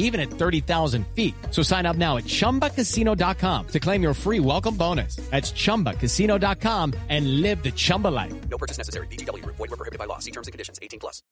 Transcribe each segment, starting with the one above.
even at 30,000 feet. So sign up now at ChumbaCasino.com to claim your free welcome bonus. That's ChumbaCasino.com and live the Chumba life. No purchase necessary. VGW. Void were prohibited by law. See terms and conditions. 18 plus.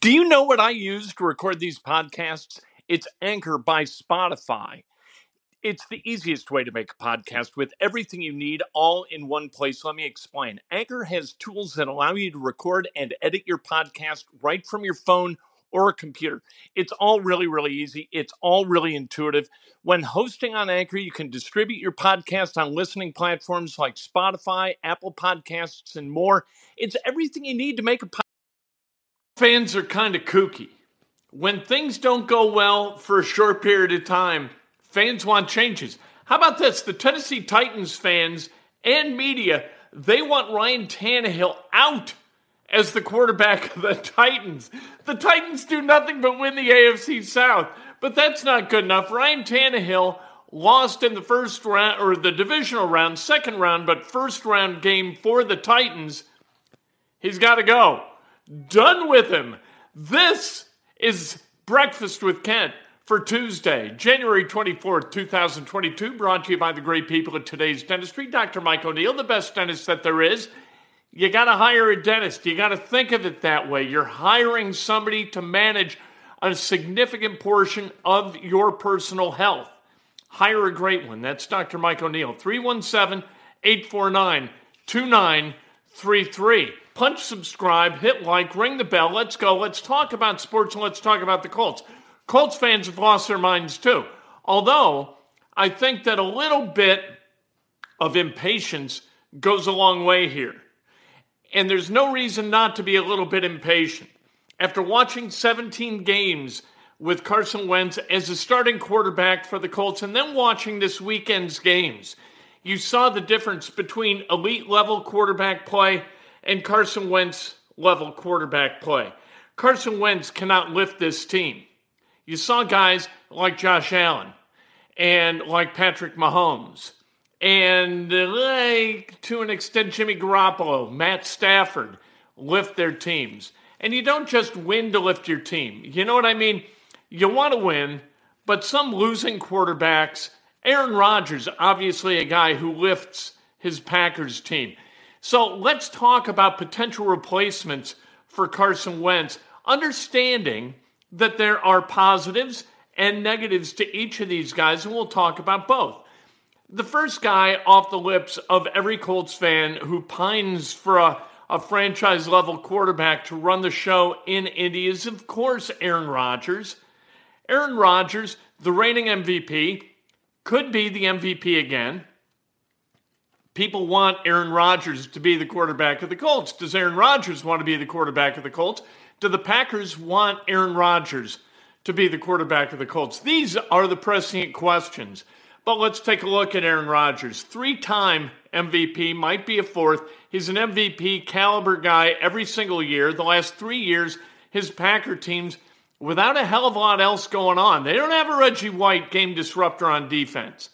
Do you know what I use to record these podcasts? It's Anchor by Spotify. It's the easiest way to make a podcast with everything you need all in one place. Let me explain. Anchor has tools that allow you to record and edit your podcast right from your phone or a computer. It's all really, really easy. It's all really intuitive. When hosting on Anchor, you can distribute your podcast on listening platforms like Spotify, Apple Podcasts, and more. It's everything you need to make a podcast. Fans are kind of kooky. When things don't go well for a short period of time, fans want changes. How about this? The Tennessee Titans fans and media, they want Ryan Tannehill out as the quarterback of the Titans. The Titans do nothing but win the AFC South, but that's not good enough. Ryan Tannehill lost in the first round or the divisional round, second round, but first round game for the Titans. He's got to go. Done with him. This is Breakfast with Kent for Tuesday, January 24th, 2022, brought to you by the great people at today's dentistry. Dr. Mike O'Neill, the best dentist that there is. You got to hire a dentist. You got to think of it that way. You're hiring somebody to manage a significant portion of your personal health. Hire a great one. That's Dr. Mike O'Neill, 317 849 2933. Punch subscribe, hit like, ring the bell. Let's go. Let's talk about sports and let's talk about the Colts. Colts fans have lost their minds too. Although I think that a little bit of impatience goes a long way here. And there's no reason not to be a little bit impatient. After watching 17 games with Carson Wentz as a starting quarterback for the Colts and then watching this weekend's games, you saw the difference between elite level quarterback play and Carson Wentz level quarterback play. Carson Wentz cannot lift this team. You saw guys like Josh Allen and like Patrick Mahomes and like to an extent Jimmy Garoppolo, Matt Stafford lift their teams. And you don't just win to lift your team. You know what I mean? You want to win, but some losing quarterbacks, Aaron Rodgers, obviously a guy who lifts his Packers team. So let's talk about potential replacements for Carson Wentz, understanding that there are positives and negatives to each of these guys, and we'll talk about both. The first guy off the lips of every Colts fan who pines for a, a franchise level quarterback to run the show in Indy is, of course, Aaron Rodgers. Aaron Rodgers, the reigning MVP, could be the MVP again. People want Aaron Rodgers to be the quarterback of the Colts. Does Aaron Rodgers want to be the quarterback of the Colts? Do the Packers want Aaron Rodgers to be the quarterback of the Colts? These are the pressing questions. But let's take a look at Aaron Rodgers. Three time MVP, might be a fourth. He's an MVP caliber guy every single year. The last three years, his Packer teams, without a hell of a lot else going on, they don't have a Reggie White game disruptor on defense.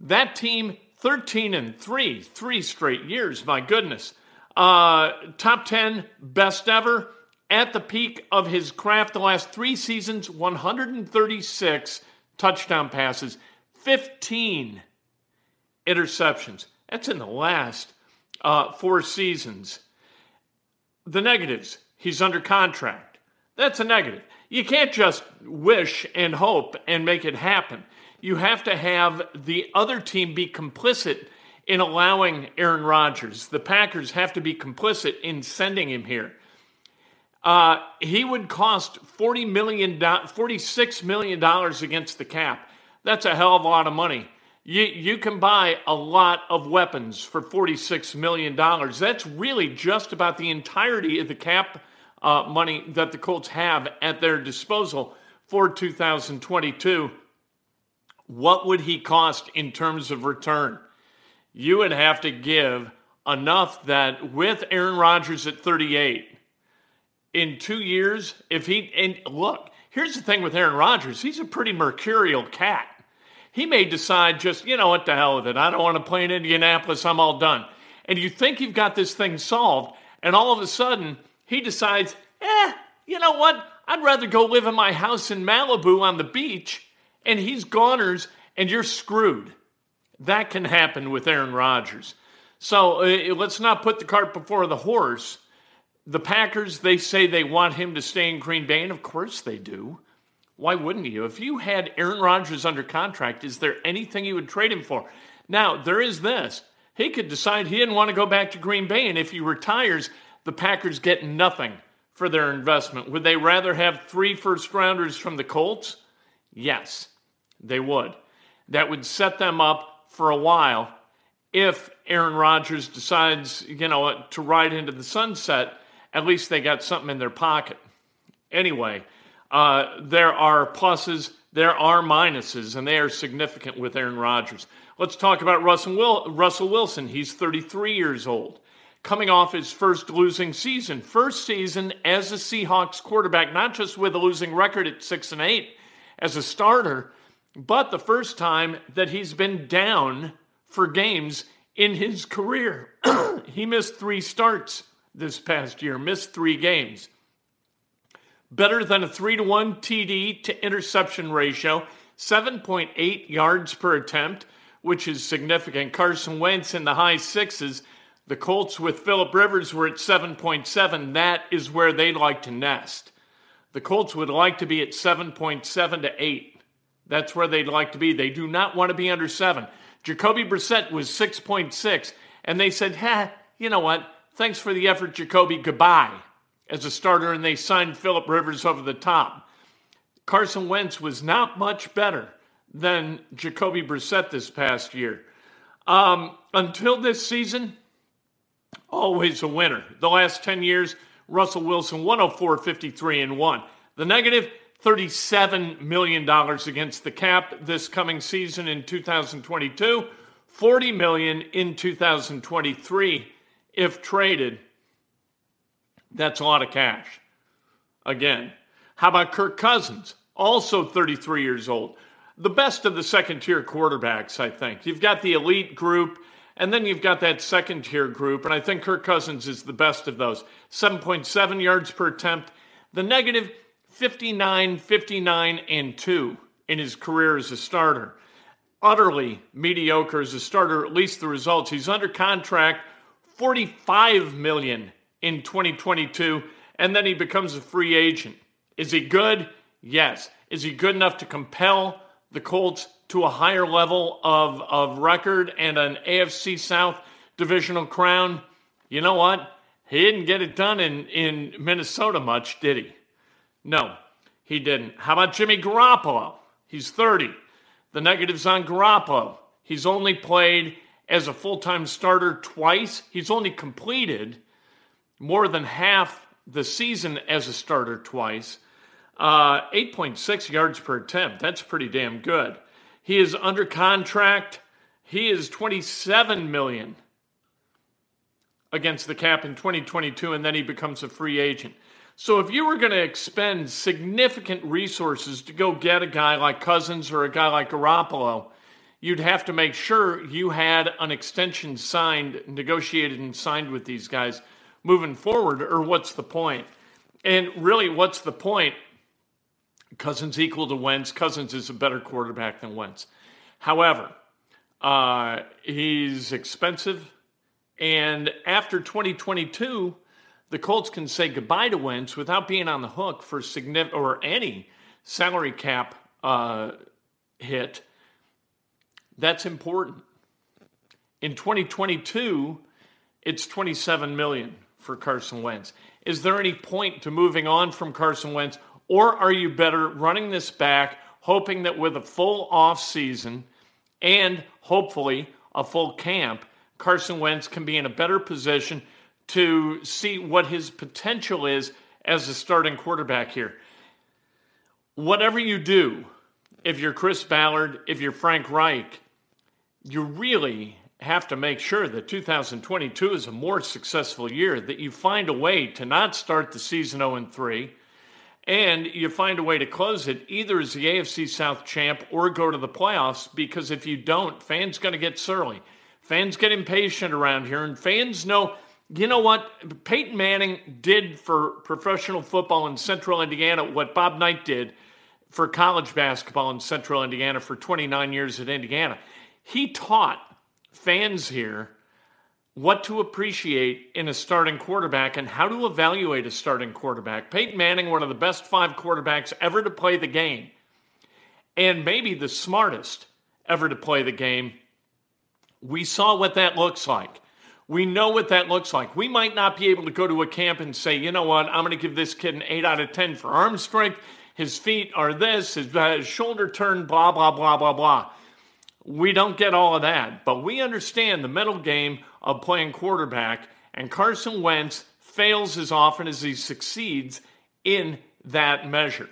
That team, 13 and 3, three straight years, my goodness. Uh, top 10, best ever. At the peak of his craft, the last three seasons, 136 touchdown passes. 15 interceptions. That's in the last uh, four seasons. The negatives, he's under contract. That's a negative. You can't just wish and hope and make it happen. You have to have the other team be complicit in allowing Aaron Rodgers. The Packers have to be complicit in sending him here. Uh, he would cost $40 million, $46 million against the cap. That's a hell of a lot of money. You, you can buy a lot of weapons for $46 million. That's really just about the entirety of the cap uh, money that the Colts have at their disposal for 2022. What would he cost in terms of return? You would have to give enough that with Aaron Rodgers at 38, in two years, if he, and look, here's the thing with Aaron Rodgers, he's a pretty mercurial cat. He may decide just, you know what the hell with it. I don't want to play in Indianapolis. I'm all done. And you think you've got this thing solved, and all of a sudden he decides, eh, you know what? I'd rather go live in my house in Malibu on the beach, and he's goners, and you're screwed. That can happen with Aaron Rodgers. So uh, let's not put the cart before the horse. The Packers, they say they want him to stay in Green Bay, and of course they do. Why wouldn't you? If you had Aaron Rodgers under contract, is there anything you would trade him for? Now, there is this. He could decide he didn't want to go back to Green Bay, and if he retires, the Packers get nothing for their investment. Would they rather have three first rounders from the Colts? Yes, they would. That would set them up for a while if Aaron Rodgers decides, you know, to ride into the sunset. At least they got something in their pocket. Anyway, uh, there are pluses, there are minuses, and they are significant with Aaron Rodgers. Let's talk about Russell, Russell Wilson. He's 33 years old, coming off his first losing season. First season as a Seahawks quarterback, not just with a losing record at 6 and 8 as a starter, but the first time that he's been down for games in his career. he missed three starts this past year, missed three games better than a 3 to 1 TD to interception ratio, 7.8 yards per attempt, which is significant. Carson Wentz in the high sixes. The Colts with Philip Rivers were at 7.7. That is where they like to nest. The Colts would like to be at 7.7 to 8. That's where they'd like to be. They do not want to be under 7. Jacoby Brissett was 6.6, and they said, ha, you know what? Thanks for the effort, Jacoby. Goodbye as a starter, and they signed Philip Rivers over the top. Carson Wentz was not much better than Jacoby Brissett this past year. Um, until this season, always a winner. The last 10 years, Russell Wilson 104 53 and 1. The negative, $37 million against the cap this coming season in 2022, 40 million in 2023 if traded. That's a lot of cash. Again, how about Kirk Cousins? Also 33 years old. The best of the second tier quarterbacks, I think. You've got the elite group, and then you've got that second tier group, and I think Kirk Cousins is the best of those. 7.7 yards per attempt. The negative 59, 59, and 2 in his career as a starter. Utterly mediocre as a starter, at least the results. He's under contract, 45 million in 2022, and then he becomes a free agent. Is he good? Yes. Is he good enough to compel the Colts to a higher level of, of record and an AFC South divisional crown? You know what? He didn't get it done in, in Minnesota much, did he? No, he didn't. How about Jimmy Garoppolo? He's 30. The negatives on Garoppolo. He's only played as a full time starter twice. He's only completed more than half the season as a starter twice. Uh, 8.6 yards per attempt. That's pretty damn good. He is under contract. He is 27 million against the cap in 2022, and then he becomes a free agent. So if you were going to expend significant resources to go get a guy like Cousins or a guy like Garoppolo, you'd have to make sure you had an extension signed, negotiated, and signed with these guys moving forward, or what's the point? And really, what's the point? Cousins equal to Wentz. Cousins is a better quarterback than Wentz. However, uh, he's expensive. And after 2022, the Colts can say goodbye to Wentz without being on the hook for significant or any salary cap uh, hit. That's important. In 2022, it's 27 million for Carson Wentz. Is there any point to moving on from Carson Wentz, or are you better running this back, hoping that with a full off season and hopefully a full camp, Carson Wentz can be in a better position to see what his potential is as a starting quarterback here? Whatever you do, if you're Chris Ballard, if you're Frank Reich, you really have to make sure that 2022 is a more successful year, that you find a way to not start the season 0 3, and you find a way to close it either as the AFC South champ or go to the playoffs, because if you don't, fans going to get surly. Fans get impatient around here, and fans know, you know what? Peyton Manning did for professional football in central Indiana what Bob Knight did for college basketball in central Indiana for 29 years at Indiana. He taught fans here what to appreciate in a starting quarterback and how to evaluate a starting quarterback. Peyton Manning, one of the best five quarterbacks ever to play the game, and maybe the smartest ever to play the game. We saw what that looks like. We know what that looks like. We might not be able to go to a camp and say, you know what, I'm going to give this kid an 8 out of 10 for arm strength. His feet are this, his, uh, his shoulder turn, blah, blah, blah, blah, blah. We don't get all of that, but we understand the mental game of playing quarterback, and Carson Wentz fails as often as he succeeds in that measure.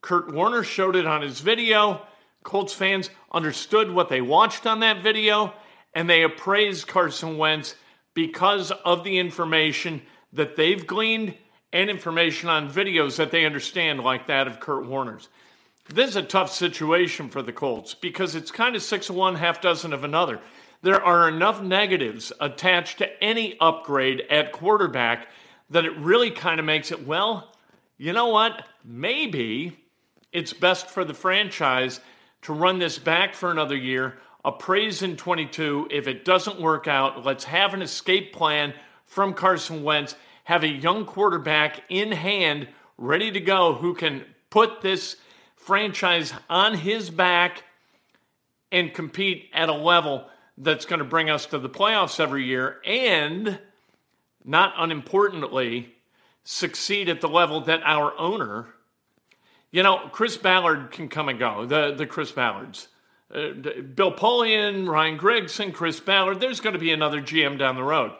Kurt Warner showed it on his video. Colts fans understood what they watched on that video, and they appraised Carson Wentz because of the information that they've gleaned and information on videos that they understand, like that of Kurt Warner's. This is a tough situation for the Colts because it's kind of six of one, half dozen of another. There are enough negatives attached to any upgrade at quarterback that it really kind of makes it, well, you know what? Maybe it's best for the franchise to run this back for another year, appraise in 22. If it doesn't work out, let's have an escape plan from Carson Wentz, have a young quarterback in hand, ready to go, who can put this franchise on his back and compete at a level that's going to bring us to the playoffs every year and not unimportantly succeed at the level that our owner you know chris ballard can come and go the, the chris ballards. Uh, bill polian ryan grigson chris ballard there's going to be another gm down the road.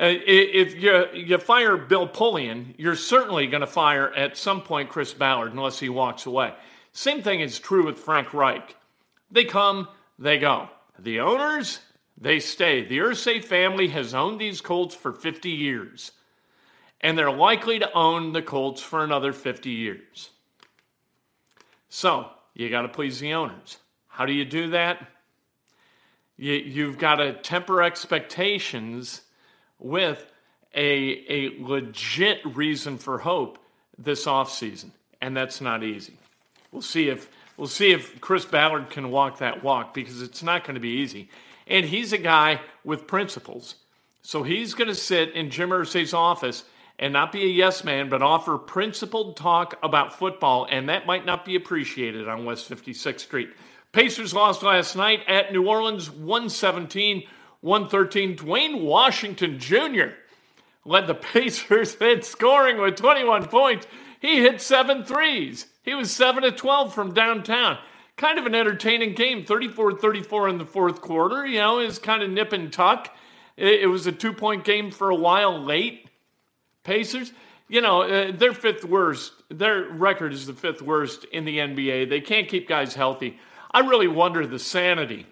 Uh, if you, you fire bill polian you're certainly going to fire at some point chris ballard unless he walks away same thing is true with Frank Reich. They come, they go. The owners, they stay. The Irsay family has owned these Colts for 50 years, and they're likely to own the Colts for another 50 years. So, you got to please the owners. How do you do that? You, you've got to temper expectations with a, a legit reason for hope this offseason, and that's not easy. We'll see if we'll see if Chris Ballard can walk that walk because it's not going to be easy. And he's a guy with principles. So he's going to sit in Jim Irsay's office and not be a yes man, but offer principled talk about football, and that might not be appreciated on West 56th Street. Pacers lost last night at New Orleans 117 113. Duane Washington Jr. led the Pacers in scoring with 21 points. He hit seven threes. He was 7 to 12 from downtown. Kind of an entertaining game, 34 34 in the fourth quarter. You know, is kind of nip and tuck. It, it was a two point game for a while late. Pacers, you know, uh, they're fifth worst. Their record is the fifth worst in the NBA. They can't keep guys healthy. I really wonder the sanity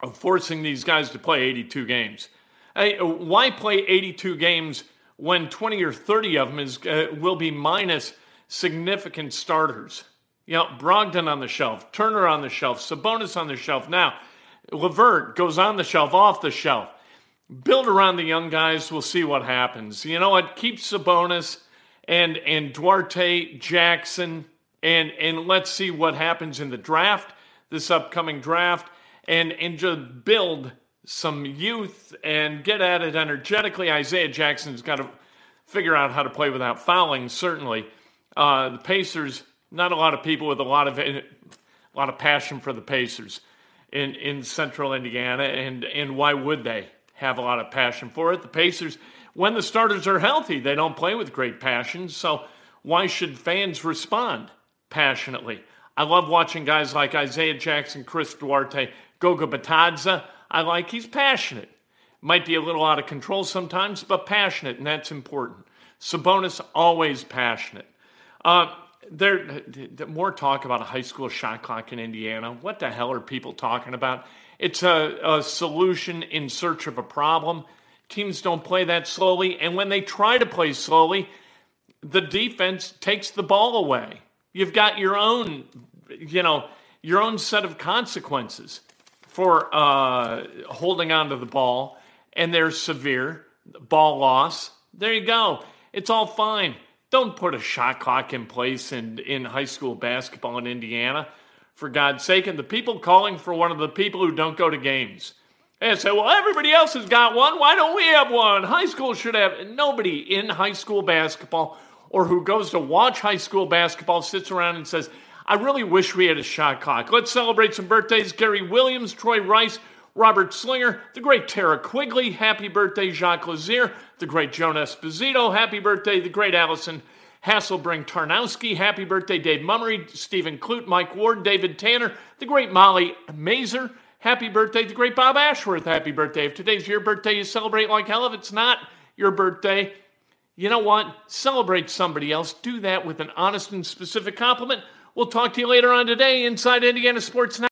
of forcing these guys to play 82 games. Why play 82 games when 20 or 30 of them is uh, will be minus significant starters. You know, Brogdon on the shelf, Turner on the shelf, Sabonis on the shelf. Now, LeVert goes on the shelf, off the shelf. Build around the young guys. We'll see what happens. You know what? Keep Sabonis and and Duarte, Jackson, and and let's see what happens in the draft, this upcoming draft, and and just build some youth and get at it energetically. Isaiah Jackson's got to figure out how to play without fouling, certainly. Uh, the Pacers, not a lot of people with a lot of a lot of passion for the Pacers. in, in central Indiana, and, and why would they have a lot of passion for it? The Pacers, when the starters are healthy, they don't play with great passion, so why should fans respond passionately? I love watching guys like Isaiah Jackson, Chris Duarte, Goga Bitadze. I like he's passionate. Might be a little out of control sometimes, but passionate, and that's important. Sabonis always passionate. Uh, there, more talk about a high school shot clock in Indiana. What the hell are people talking about? It's a, a solution in search of a problem. Teams don't play that slowly, and when they try to play slowly, the defense takes the ball away. You've got your own, you know, your own set of consequences for uh, holding onto the ball, and they're severe. Ball loss. There you go. It's all fine. Don't put a shot clock in place in, in high school basketball in Indiana, for God's sake. And the people calling for one of the people who don't go to games. And say, well, everybody else has got one. Why don't we have one? High school should have. Nobody in high school basketball or who goes to watch high school basketball sits around and says, I really wish we had a shot clock. Let's celebrate some birthdays. Gary Williams, Troy Rice, Robert Slinger, the great Tara Quigley, happy birthday, Jacques Lazier, the great Joan Esposito, happy birthday, the great Allison Hasselbring Tarnowski, happy birthday, Dave Mummery, Stephen Clute, Mike Ward, David Tanner, the great Molly Mazer, happy birthday, the great Bob Ashworth, happy birthday. If today's your birthday, you celebrate like hell. If it's not your birthday, you know what? Celebrate somebody else. Do that with an honest and specific compliment. We'll talk to you later on today inside Indiana Sports Now.